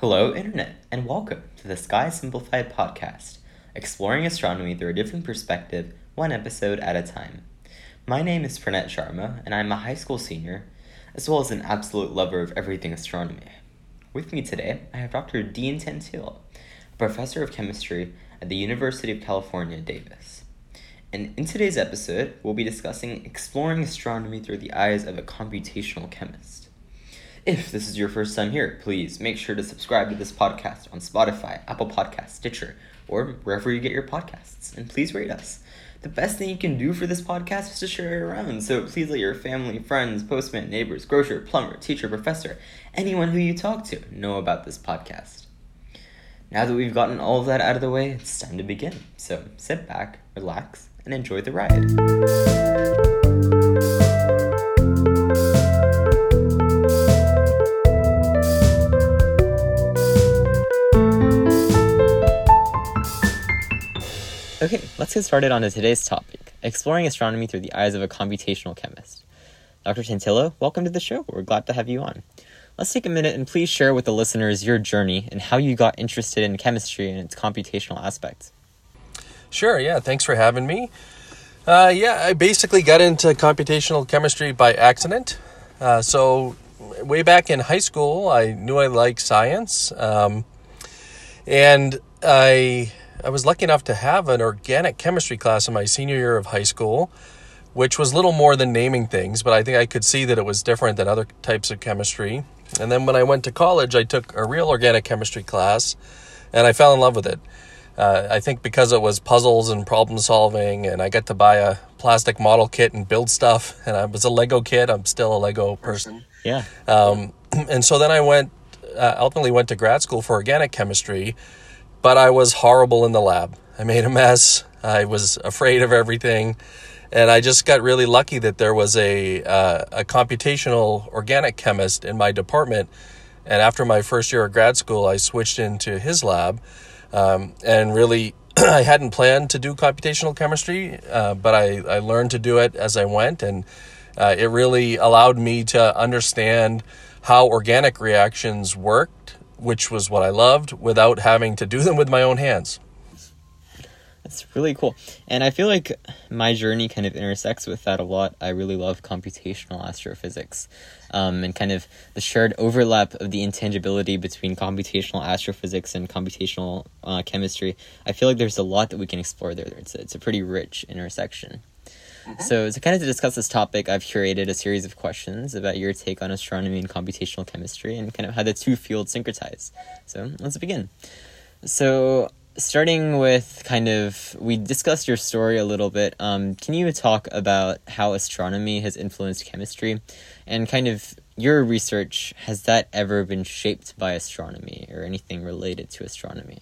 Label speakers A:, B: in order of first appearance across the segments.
A: Hello, Internet, and welcome to the Sky Simplified podcast, exploring astronomy through a different perspective, one episode at a time. My name is Pranet Sharma, and I'm a high school senior, as well as an absolute lover of everything astronomy. With me today, I have Dr. Dean Tantillo, professor of chemistry at the University of California, Davis. And in today's episode, we'll be discussing exploring astronomy through the eyes of a computational chemist. If this is your first time here, please make sure to subscribe to this podcast on Spotify, Apple Podcasts, Stitcher, or wherever you get your podcasts. And please rate us. The best thing you can do for this podcast is to share it around. So please let your family, friends, postman, neighbors, grocer, plumber, teacher, professor, anyone who you talk to know about this podcast. Now that we've gotten all of that out of the way, it's time to begin. So sit back, relax, and enjoy the ride. Okay, let's get started on to today's topic exploring astronomy through the eyes of a computational chemist. Dr. Tantillo, welcome to the show. We're glad to have you on. Let's take a minute and please share with the listeners your journey and how you got interested in chemistry and its computational aspects.
B: Sure, yeah, thanks for having me. Uh, yeah, I basically got into computational chemistry by accident. Uh, so, way back in high school, I knew I liked science. Um, and I I was lucky enough to have an organic chemistry class in my senior year of high school, which was little more than naming things, but I think I could see that it was different than other types of chemistry. And then when I went to college, I took a real organic chemistry class, and I fell in love with it. Uh, I think because it was puzzles and problem solving, and I got to buy a plastic model kit and build stuff, and I was a Lego kid. I'm still a Lego person.
A: Yeah.
B: Um, and so then I went, uh, ultimately went to grad school for organic chemistry, but I was horrible in the lab. I made a mess. I was afraid of everything. And I just got really lucky that there was a, uh, a computational organic chemist in my department. And after my first year of grad school, I switched into his lab. Um, and really, I hadn't planned to do computational chemistry, uh, but I, I learned to do it as I went. And uh, it really allowed me to understand how organic reactions worked which was what I loved, without having to do them with my own hands.
A: That's really cool. And I feel like my journey kind of intersects with that a lot. I really love computational astrophysics um, and kind of the shared overlap of the intangibility between computational astrophysics and computational uh, chemistry. I feel like there's a lot that we can explore there. It's a, it's a pretty rich intersection. Mm-hmm. So, to kind of to discuss this topic, I've curated a series of questions about your take on astronomy and computational chemistry and kind of how the two fields syncretize. So, let's begin. So, starting with kind of, we discussed your story a little bit. Um, can you talk about how astronomy has influenced chemistry and kind of your research? Has that ever been shaped by astronomy or anything related to astronomy?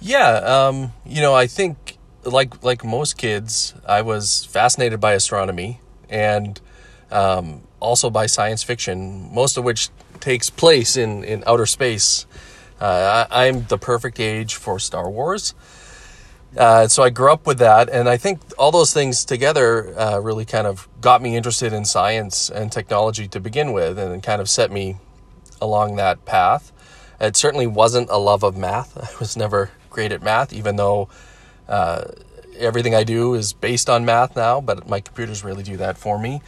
B: Yeah, um, you know, I think like like most kids, I was fascinated by astronomy and um, also by science fiction, most of which takes place in in outer space. Uh, I, am the perfect age for Star Wars. Uh, so I grew up with that, and I think all those things together uh, really kind of got me interested in science and technology to begin with, and kind of set me along that path. It certainly wasn't a love of math. I was never great at math, even though uh, everything I do is based on math now, but my computers really do that for me.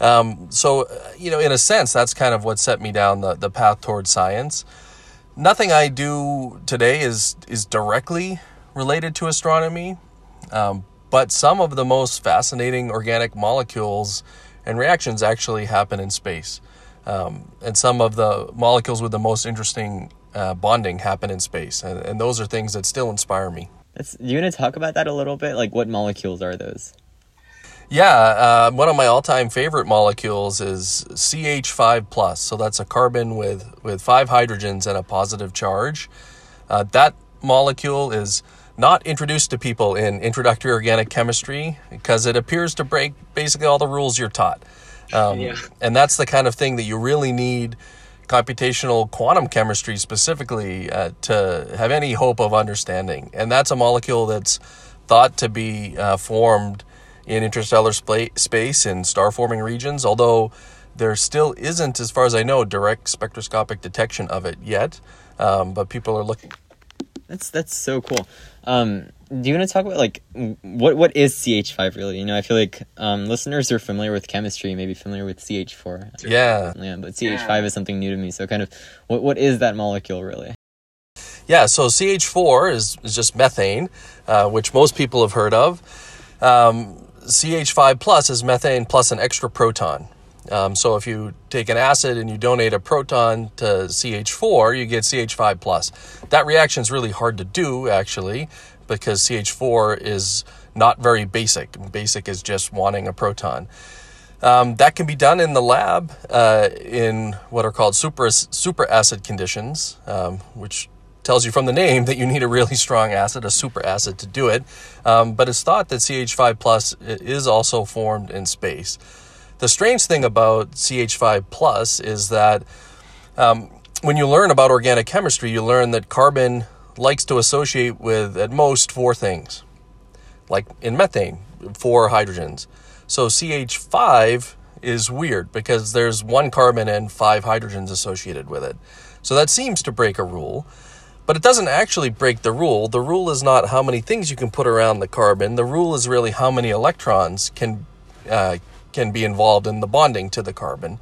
B: Um, so, you know, in a sense, that's kind of what set me down the, the path towards science. Nothing I do today is is directly related to astronomy, um, but some of the most fascinating organic molecules and reactions actually happen in space. Um, and some of the molecules with the most interesting uh, bonding happen in space. And, and those are things that still inspire me.
A: That's, do you want to talk about that a little bit? Like, what molecules are those?
B: Yeah, uh, one of my all-time favorite molecules is CH5 plus. So that's a carbon with with five hydrogens and a positive charge. Uh, that molecule is not introduced to people in introductory organic chemistry because it appears to break basically all the rules you're taught. Um, yeah. And that's the kind of thing that you really need computational quantum chemistry specifically uh, to have any hope of understanding. And that's a molecule that's thought to be uh, formed in interstellar sp- space in star forming regions, although There still isn't, as far as I know, direct spectroscopic detection of it yet, um, but people are looking.
A: That's that's so cool. Um, do you want to talk about like what what is CH five really? You know, I feel like um, listeners are familiar with chemistry, maybe familiar with CH four.
B: Yeah,
A: yeah, but CH five is something new to me. So, kind of, what what is that molecule really?
B: Yeah, so CH4 is, is just methane, uh, which most people have heard of. Um, CH5 plus is methane plus an extra proton. Um, so if you take an acid and you donate a proton to CH4, you get CH5 plus. That reaction is really hard to do actually because CH4 is not very basic. Basic is just wanting a proton. Um, that can be done in the lab uh, in what are called super super acid conditions, um, which tells you from the name that you need a really strong acid, a super acid, to do it. Um, but it's thought that CH5 plus is also formed in space. The strange thing about CH5 plus is that um, when you learn about organic chemistry, you learn that carbon likes to associate with at most four things, like in methane, four hydrogens. So CH5 is weird because there's one carbon and five hydrogens associated with it. So that seems to break a rule. But it doesn't actually break the rule. The rule is not how many things you can put around the carbon. The rule is really how many electrons can uh, can be involved in the bonding to the carbon.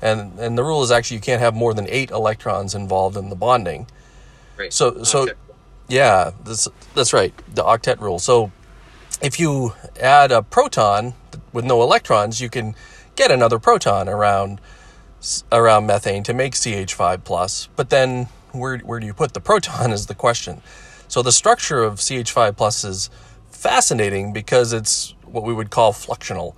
B: And and the rule is actually you can't have more than eight electrons involved in the bonding.
A: Right.
B: So so yeah, that's that's right. The octet rule. So if you add a proton with no electrons, you can get another proton around around methane to make CH5 plus. But then where, where do you put the proton is the question. So the structure of CH5 plus is fascinating because it's what we would call fluxional.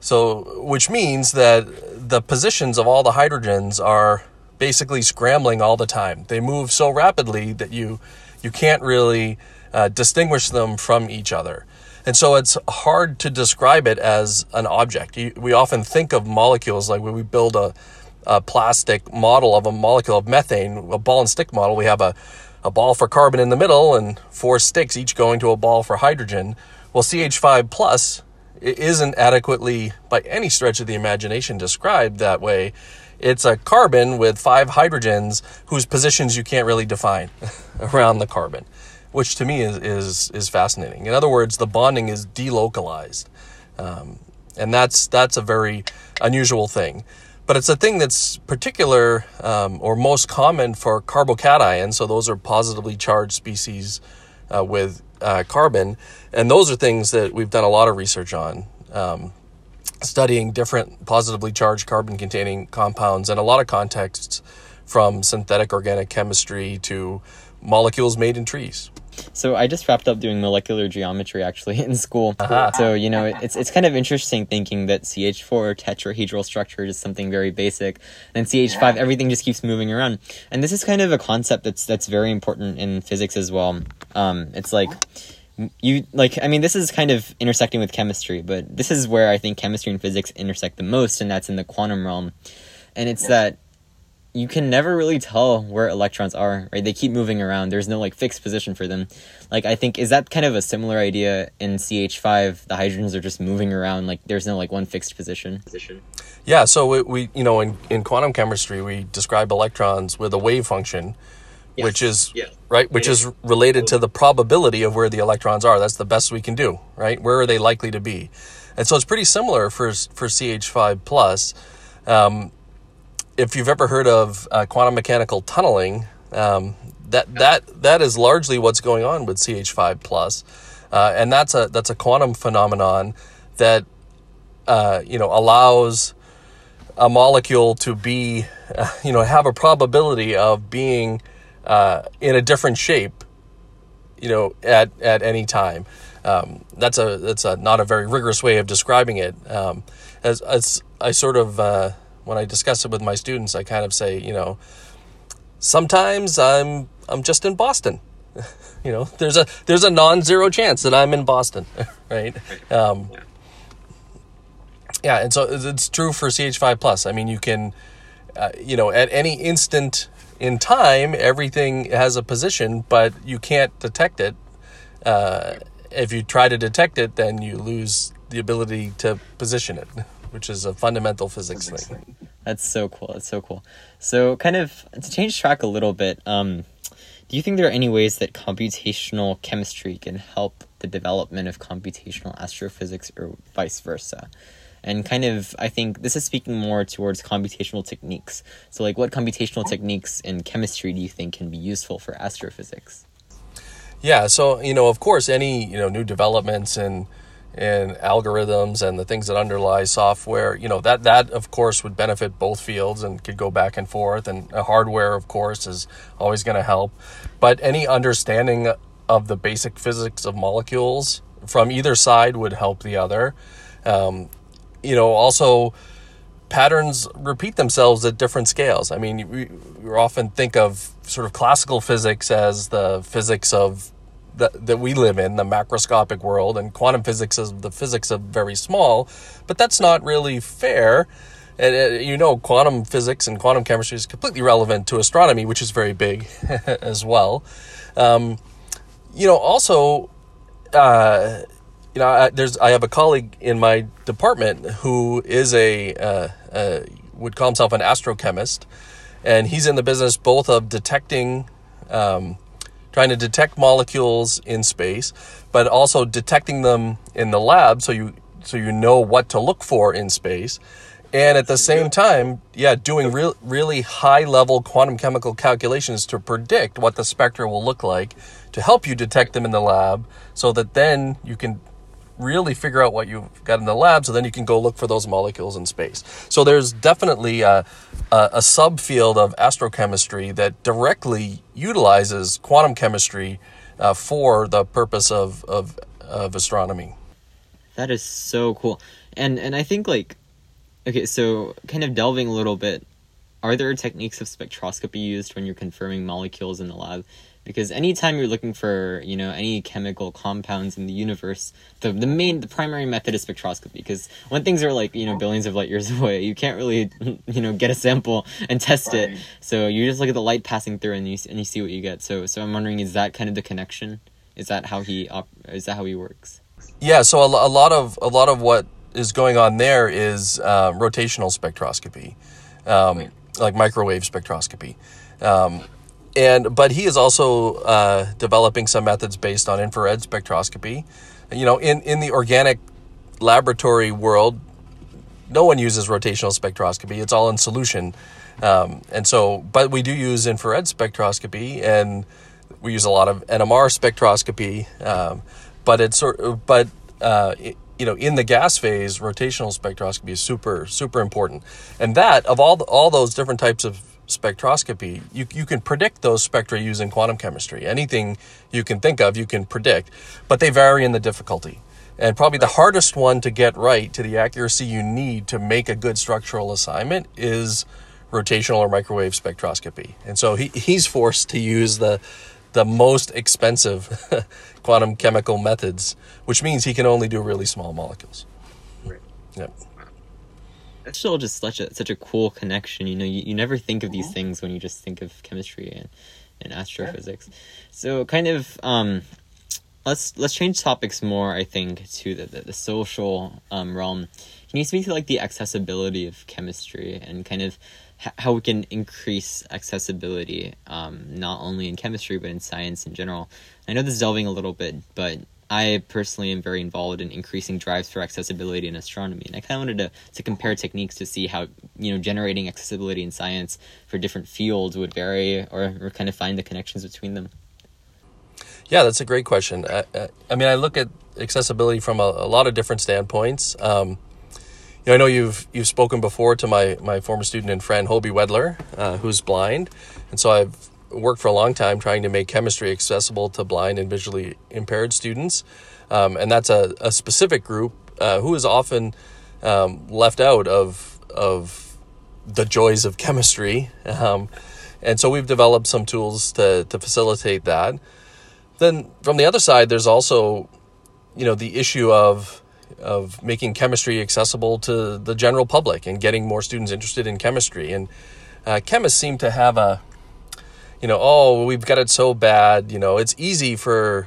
B: So, which means that the positions of all the hydrogens are basically scrambling all the time. They move so rapidly that you you can't really uh, distinguish them from each other. And so it's hard to describe it as an object. We often think of molecules like when we build a, a plastic model of a molecule of methane, a ball and stick model, we have a, a ball for carbon in the middle and four sticks each going to a ball for hydrogen. Well, CH5 plus isn't adequately, by any stretch of the imagination, described that way. It's a carbon with five hydrogens whose positions you can't really define around the carbon, which to me is, is, is fascinating. In other words, the bonding is delocalized. Um, and that's, that's a very unusual thing but it's a thing that's particular um, or most common for carbocations. So those are positively charged species uh, with uh, carbon, and those are things that we've done a lot of research on, um, studying different positively charged carbon-containing compounds in a lot of contexts, from synthetic organic chemistry to molecules made in trees.
A: So I just wrapped up doing molecular geometry actually in school. Uh-huh. So you know it's it's kind of interesting thinking that CH4 tetrahedral structure is something very basic, and CH5 yeah. everything just keeps moving around. And this is kind of a concept that's that's very important in physics as well. Um, it's like you like I mean this is kind of intersecting with chemistry, but this is where I think chemistry and physics intersect the most, and that's in the quantum realm. And it's yeah. that you can never really tell where electrons are, right? They keep moving around. There's no like fixed position for them. Like I think is that kind of a similar idea in CH5? The hydrogens are just moving around. Like there's no like one fixed position. Position.
B: Yeah. So we, we you know in in quantum chemistry we describe electrons with a wave function. Yes. Which is yes. right, which is related to the probability of where the electrons are. That's the best we can do, right? Where are they likely to be? And so it's pretty similar for for CH5 plus. Um, if you've ever heard of uh, quantum mechanical tunneling, um, that that that is largely what's going on with CH5 plus, uh, and that's a that's a quantum phenomenon that uh, you know allows a molecule to be uh, you know have a probability of being uh, in a different shape, you know at at any time. Um, that's a that's a not a very rigorous way of describing it. Um, as as I sort of uh, when I discuss it with my students, I kind of say, you know, sometimes I'm I'm just in Boston. you know, there's a there's a non-zero chance that I'm in Boston, right? Um, yeah, and so it's true for CH5 plus. I mean, you can, uh, you know, at any instant in time, everything has a position, but you can't detect it. Uh, if you try to detect it, then you lose the ability to position it. which is a fundamental physics thing.
A: That's so cool. That's so cool. So, kind of to change track a little bit, um, do you think there are any ways that computational chemistry can help the development of computational astrophysics or vice versa? And kind of, I think this is speaking more towards computational techniques. So, like, what computational techniques in chemistry do you think can be useful for astrophysics?
B: Yeah, so you know, of course, any you know new developments in in algorithms and the things that underlie software, you know, that that of course would benefit both fields and could go back and forth. And hardware, of course, is always going to help. But any understanding of the basic physics of molecules from either side would help the other. Um, you know, also patterns repeat themselves at different scales. I mean, we, we often think of sort of classical physics as the physics of that, that we live in, the macroscopic world, and quantum physics is the physics of very small, but that's not really fair. And uh, you know, quantum physics and quantum chemistry is completely relevant to astronomy, which is very big as well. Um, you know, also, uh, you know, I, there's I have a colleague in my department who is a uh, uh, would call himself an astrochemist, and he's in the business both of detecting um, trying to detect molecules in space, but also detecting them in the lab so you so you know what to look for in space. And at the same time, yeah, doing real, really high level quantum chemical calculations to predict what the spectra will look like to help you detect them in the lab so that then you can really figure out what you've got in the lab so then you can go look for those molecules in space. So there's definitely a, a, a subfield of astrochemistry that directly utilizes quantum chemistry uh, for the purpose of, of, of astronomy.
A: That is so cool. And and I think like okay, so kind of delving a little bit, are there techniques of spectroscopy used when you're confirming molecules in the lab? Because anytime you're looking for you know any chemical compounds in the universe the, the main the primary method is spectroscopy. Because when things are like you know billions of light years away you can't really you know get a sample and test right. it so you just look at the light passing through and you and you see what you get. So so i'm wondering is that kind of the connection? Is that how he op- is that how he works?
B: Yeah so a, a lot of a lot of what is going on there is uh, rotational spectroscopy um, like microwave spectroscopy. Um, and but he is also uh, developing some methods based on infrared spectroscopy. You know, in in the organic laboratory world, no one uses rotational spectroscopy; it's all in solution. Um, and so, but we do use infrared spectroscopy, and we use a lot of NMR spectroscopy. Um, but it's sort, of, but uh, it, you know, in the gas phase, rotational spectroscopy is super super important, and that of all the, all those different types of spectroscopy, you, you can predict those spectra using quantum chemistry. Anything you can think of, you can predict, but they vary in the difficulty. And probably the hardest one to get right to the accuracy you need to make a good structural assignment is rotational or microwave spectroscopy. And so he, he's forced to use the the most expensive quantum chemical methods, which means he can only do really small molecules. Right. Yep
A: it's still just such a such a cool connection. You know, you, you never think of these mm-hmm. things when you just think of chemistry and, and astrophysics. So kind of um let's let's change topics more, I think, to the the, the social um realm. Can you speak to like the accessibility of chemistry and kind of how we can increase accessibility um, not only in chemistry but in science in general. I know this is delving a little bit, but I personally am very involved in increasing drives for accessibility in astronomy, and I kind of wanted to, to compare techniques to see how you know generating accessibility in science for different fields would vary, or, or kind of find the connections between them.
B: Yeah, that's a great question. I, I mean, I look at accessibility from a, a lot of different standpoints. Um, you know, I know you've you've spoken before to my my former student and friend Hoby Wedler, uh, who's blind, and so I've worked for a long time trying to make chemistry accessible to blind and visually impaired students. Um, and that's a, a specific group uh, who is often um, left out of, of the joys of chemistry. Um, and so we've developed some tools to, to facilitate that. Then from the other side, there's also, you know, the issue of of making chemistry accessible to the general public and getting more students interested in chemistry. And uh, chemists seem to have a you know, oh, we've got it so bad. You know, it's easy for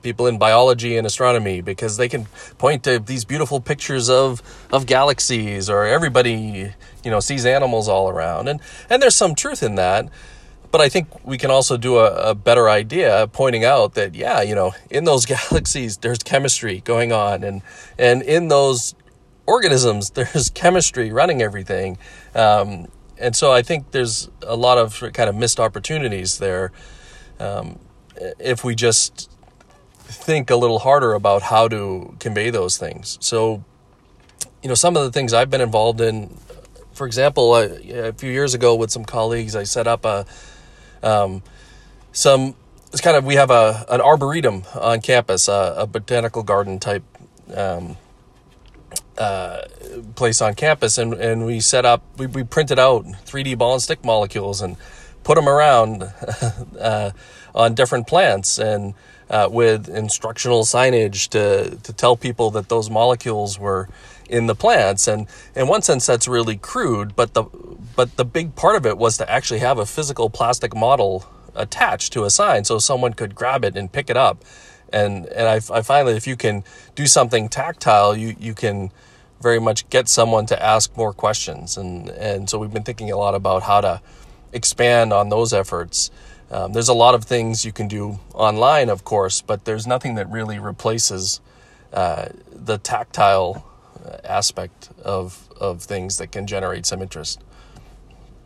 B: people in biology and astronomy because they can point to these beautiful pictures of of galaxies or everybody you know sees animals all around and and there's some truth in that but I think we can also do a, a, better idea pointing out that yeah, you know, in those galaxies there's chemistry going on, and and in those organisms there's chemistry running everything, um, and so I think there's a lot of kind of missed opportunities there um, if we just think a little harder about how to convey those things. So, you know, some of the things I've been involved in, for example, a few years ago with some colleagues, I set up a um, some it's kind of we have a an arboretum on campus, uh, a botanical garden type um, uh, place on campus, and and we set up we, we printed out 3D ball and stick molecules and put them around uh, on different plants and uh, with instructional signage to to tell people that those molecules were in the plants. And in one sense that's really crude but the but the big part of it was to actually have a physical plastic model attached to a sign so someone could grab it and pick it up and and I, I find that if you can do something tactile you you can very much get someone to ask more questions. And and so we've been thinking a lot about how to expand on those efforts. Um, there's a lot of things you can do online of course but there's nothing that really replaces uh, the tactile aspect of of things that can generate some interest.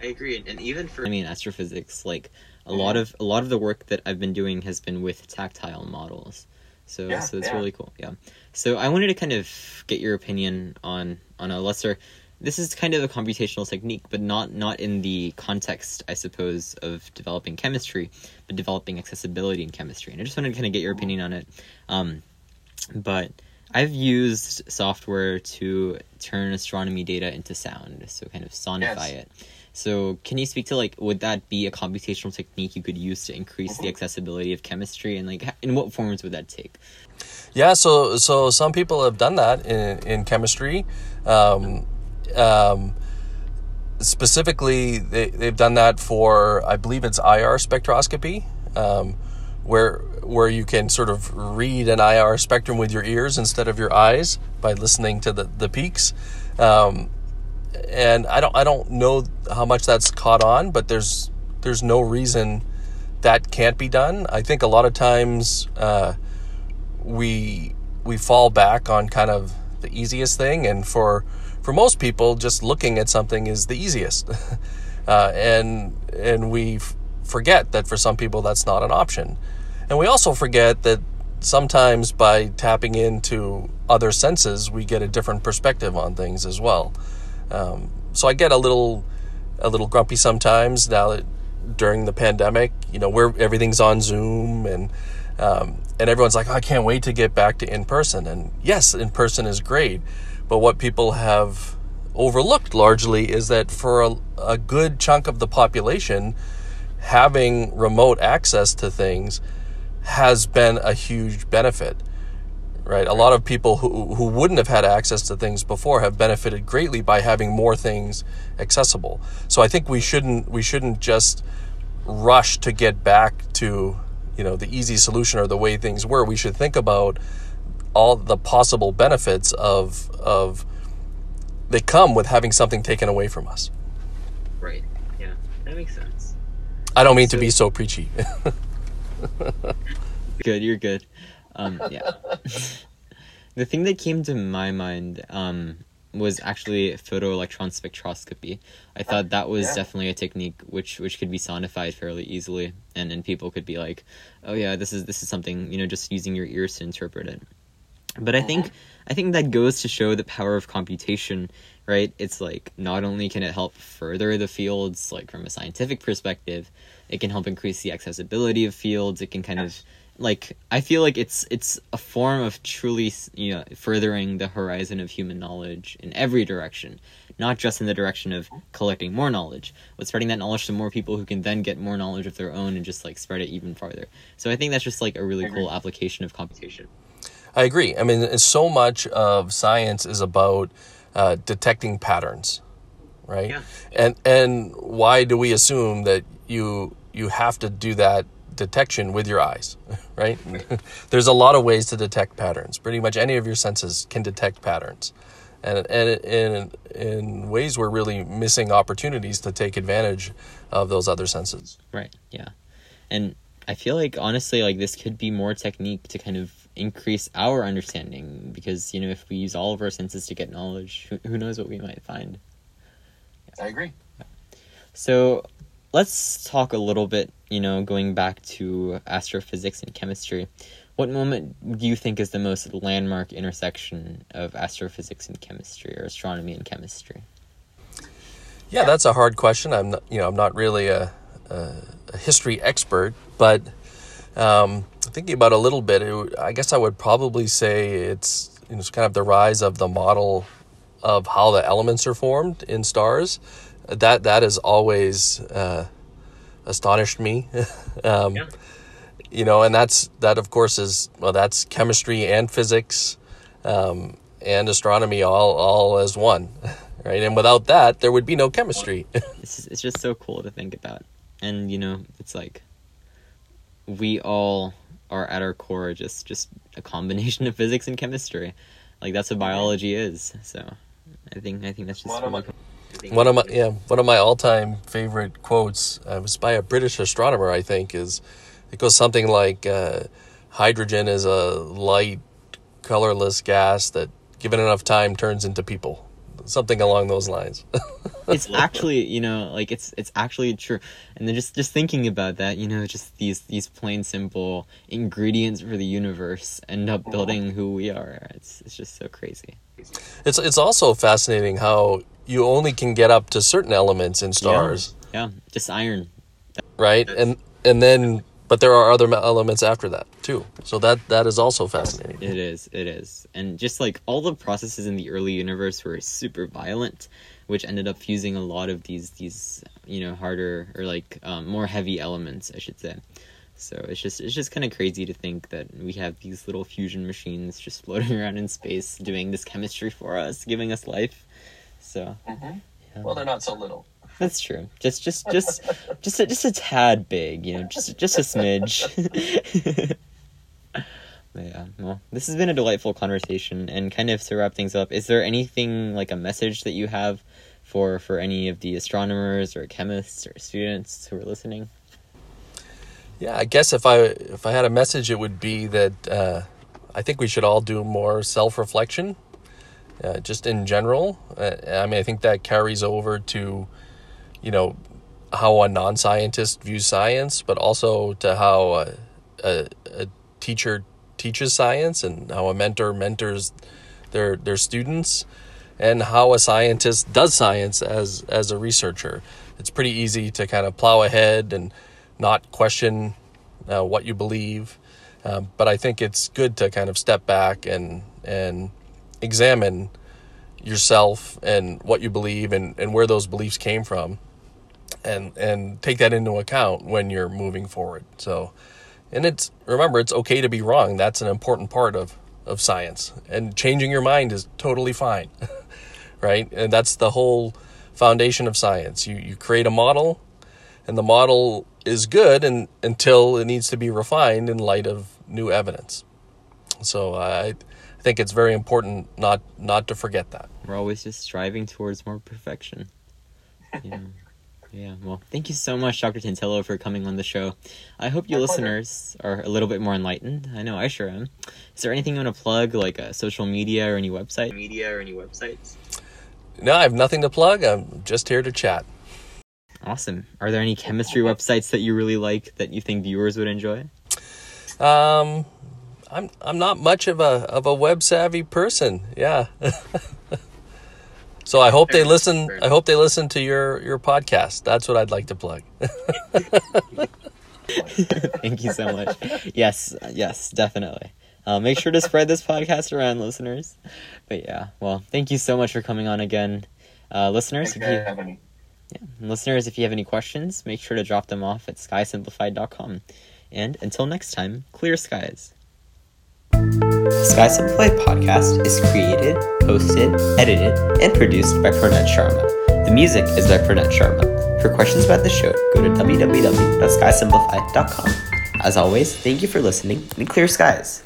A: I agree, and even for I mean astrophysics, like a lot of a lot of the work that I've been doing has been with tactile models. So yeah, so it's yeah. really cool. Yeah. So I wanted to kind of get your opinion on on a lesser this is kind of a computational technique, but not not in the context, I suppose, of developing chemistry, but developing accessibility in chemistry. And I just wanted to kind of get your opinion on it. Um, but I've used software to turn astronomy data into sound, so kind of sonify yes. it. So, can you speak to like would that be a computational technique you could use to increase the accessibility of chemistry, and like in what forms would that take?
B: Yeah, so so some people have done that in in chemistry. Um, um, specifically, they they've done that for I believe it's IR spectroscopy. Um, where where you can sort of read an IR spectrum with your ears instead of your eyes by listening to the the peaks. Um, and I don't I don't know how much that's caught on, but there's there's no reason that can't be done. I think a lot of times uh, we we fall back on kind of the easiest thing, and for for most people, just looking at something is the easiest, uh, and and we f- forget that for some people that's not an option. And we also forget that sometimes by tapping into other senses, we get a different perspective on things as well. Um, so I get a little, a little grumpy sometimes now that during the pandemic, you know, where everything's on Zoom and um, and everyone's like, oh, I can't wait to get back to in person. And yes, in person is great, but what people have overlooked largely is that for a, a good chunk of the population, having remote access to things has been a huge benefit right? A lot of people who, who wouldn't have had access to things before have benefited greatly by having more things accessible. So i think we shouldn't we shouldn't just rush to get back to you know the easy solution or the way things were. We should think about all the possible benefits of of they come with having something taken away from us.
A: Right. Yeah that makes sense.
B: I don't mean so, to be so preachy.
A: Good, you're good. Um, yeah. the thing that came to my mind um, was actually photoelectron spectroscopy. I thought that was yeah. definitely a technique which which could be sonified fairly easily, and and people could be like, oh yeah, this is this is something you know just using your ears to interpret it. But I think I think that goes to show the power of computation, right? It's like not only can it help further the fields like from a scientific perspective, it can help increase the accessibility of fields. It can kind yes. of like I feel like it's it's a form of truly you know furthering the horizon of human knowledge in every direction, not just in the direction of collecting more knowledge, but spreading that knowledge to more people who can then get more knowledge of their own and just like spread it even farther. So I think that's just like a really cool application of computation.
B: I agree. I mean, so much of science is about uh, detecting patterns, right? Yeah. And and why do we assume that you you have to do that detection with your eyes, right? There's a lot of ways to detect patterns. Pretty much any of your senses can detect patterns. And, and in, in ways we're really missing opportunities to take advantage of those other senses.
A: Right, yeah. And I feel like honestly, like this could be more technique to kind of increase our understanding because, you know, if we use all of our senses to get knowledge, who, who knows what we might find.
B: I agree.
A: So let's talk a little bit, you know, going back to astrophysics and chemistry. What moment do you think is the most landmark intersection of astrophysics and chemistry or astronomy and chemistry?
B: Yeah, that's a hard question. I'm not, you know, I'm not really a, a, a history expert, but um, thinking about a little bit, it, I guess I would probably say it's you know, it's kind of the rise of the model of how the elements are formed in stars that that has always uh, astonished me. um, yeah. You know, and that's that of course is well, that's chemistry and physics, um, and astronomy all all as one, right? And without that, there would be no chemistry.
A: it's it's just so cool to think about, and you know, it's like we all are at our core just just a combination of physics and chemistry, like that's what biology is. So, I think I think that's just really.
B: One of my yeah, one of my all-time favorite quotes uh, was by a British astronomer. I think is it goes something like, uh, "Hydrogen is a light, colorless gas that, given enough time, turns into people." Something along those lines.
A: it's actually, you know, like it's it's actually true. And then just just thinking about that, you know, just these these plain simple ingredients for the universe end up building who we are. It's it's just so crazy.
B: It's it's also fascinating how you only can get up to certain elements in stars.
A: Yeah, yeah. just iron.
B: Right, and and then but there are other elements after that too. So that that is also fascinating.
A: It is. It is. And just like all the processes in the early universe were super violent, which ended up fusing a lot of these these you know harder or like um, more heavy elements, I should say. So it's just it's just kind of crazy to think that we have these little fusion machines just floating around in space doing this chemistry for us, giving us life. So,
B: mm-hmm. yeah. well, they're not so little.
A: That's true. Just, just, just, just, a, just a tad big. You know, just, just a smidge. yeah. Well, this has been a delightful conversation, and kind of to wrap things up, is there anything like a message that you have for for any of the astronomers or chemists or students who are listening?
B: Yeah, I guess if I if I had a message, it would be that uh, I think we should all do more self reflection uh, just in general. Uh, I mean, I think that carries over to, you know, how a non scientist views science, but also to how a, a, a, teacher teaches science and how a mentor mentors their, their students and how a scientist does science as, as a researcher. It's pretty easy to kind of plow ahead and not question uh, what you believe. Uh, but I think it's good to kind of step back and, and examine yourself and what you believe and, and where those beliefs came from and and take that into account when you're moving forward. So and it's remember it's okay to be wrong. That's an important part of of science. And changing your mind is totally fine right? And that's the whole foundation of science. You you create a model and the model is good and until it needs to be refined in light of new evidence. So i I think it's very important not not to forget that.
A: We're always just striving towards more perfection. Yeah. yeah. Well, thank you so much, Dr. Tantillo, for coming on the show. I hope you My listeners pleasure. are a little bit more enlightened. I know I sure am. Is there anything you want to plug, like a uh, social media or any website?
C: Media or any websites?
B: No, I have nothing to plug. I'm just here to chat.
A: Awesome. Are there any chemistry websites that you really like that you think viewers would enjoy?
B: Um, I'm I'm not much of a of a web savvy person. Yeah. so I hope they listen. I hope they listen to your your podcast. That's what I'd like to plug.
A: Thank you so much. Yes, yes, definitely. Uh, make sure to spread this podcast around, listeners. But yeah, well, thank you so much for coming on again, uh, listeners.
C: If you, yeah,
A: listeners, if you have any questions, make sure to drop them off at skysimplified.com. And until next time, clear skies. The Sky Simplified podcast is created, hosted, edited, and produced by Pranet Sharma. The music is by Pranet Sharma. For questions about the show, go to www.skysimplified.com. As always, thank you for listening and clear skies.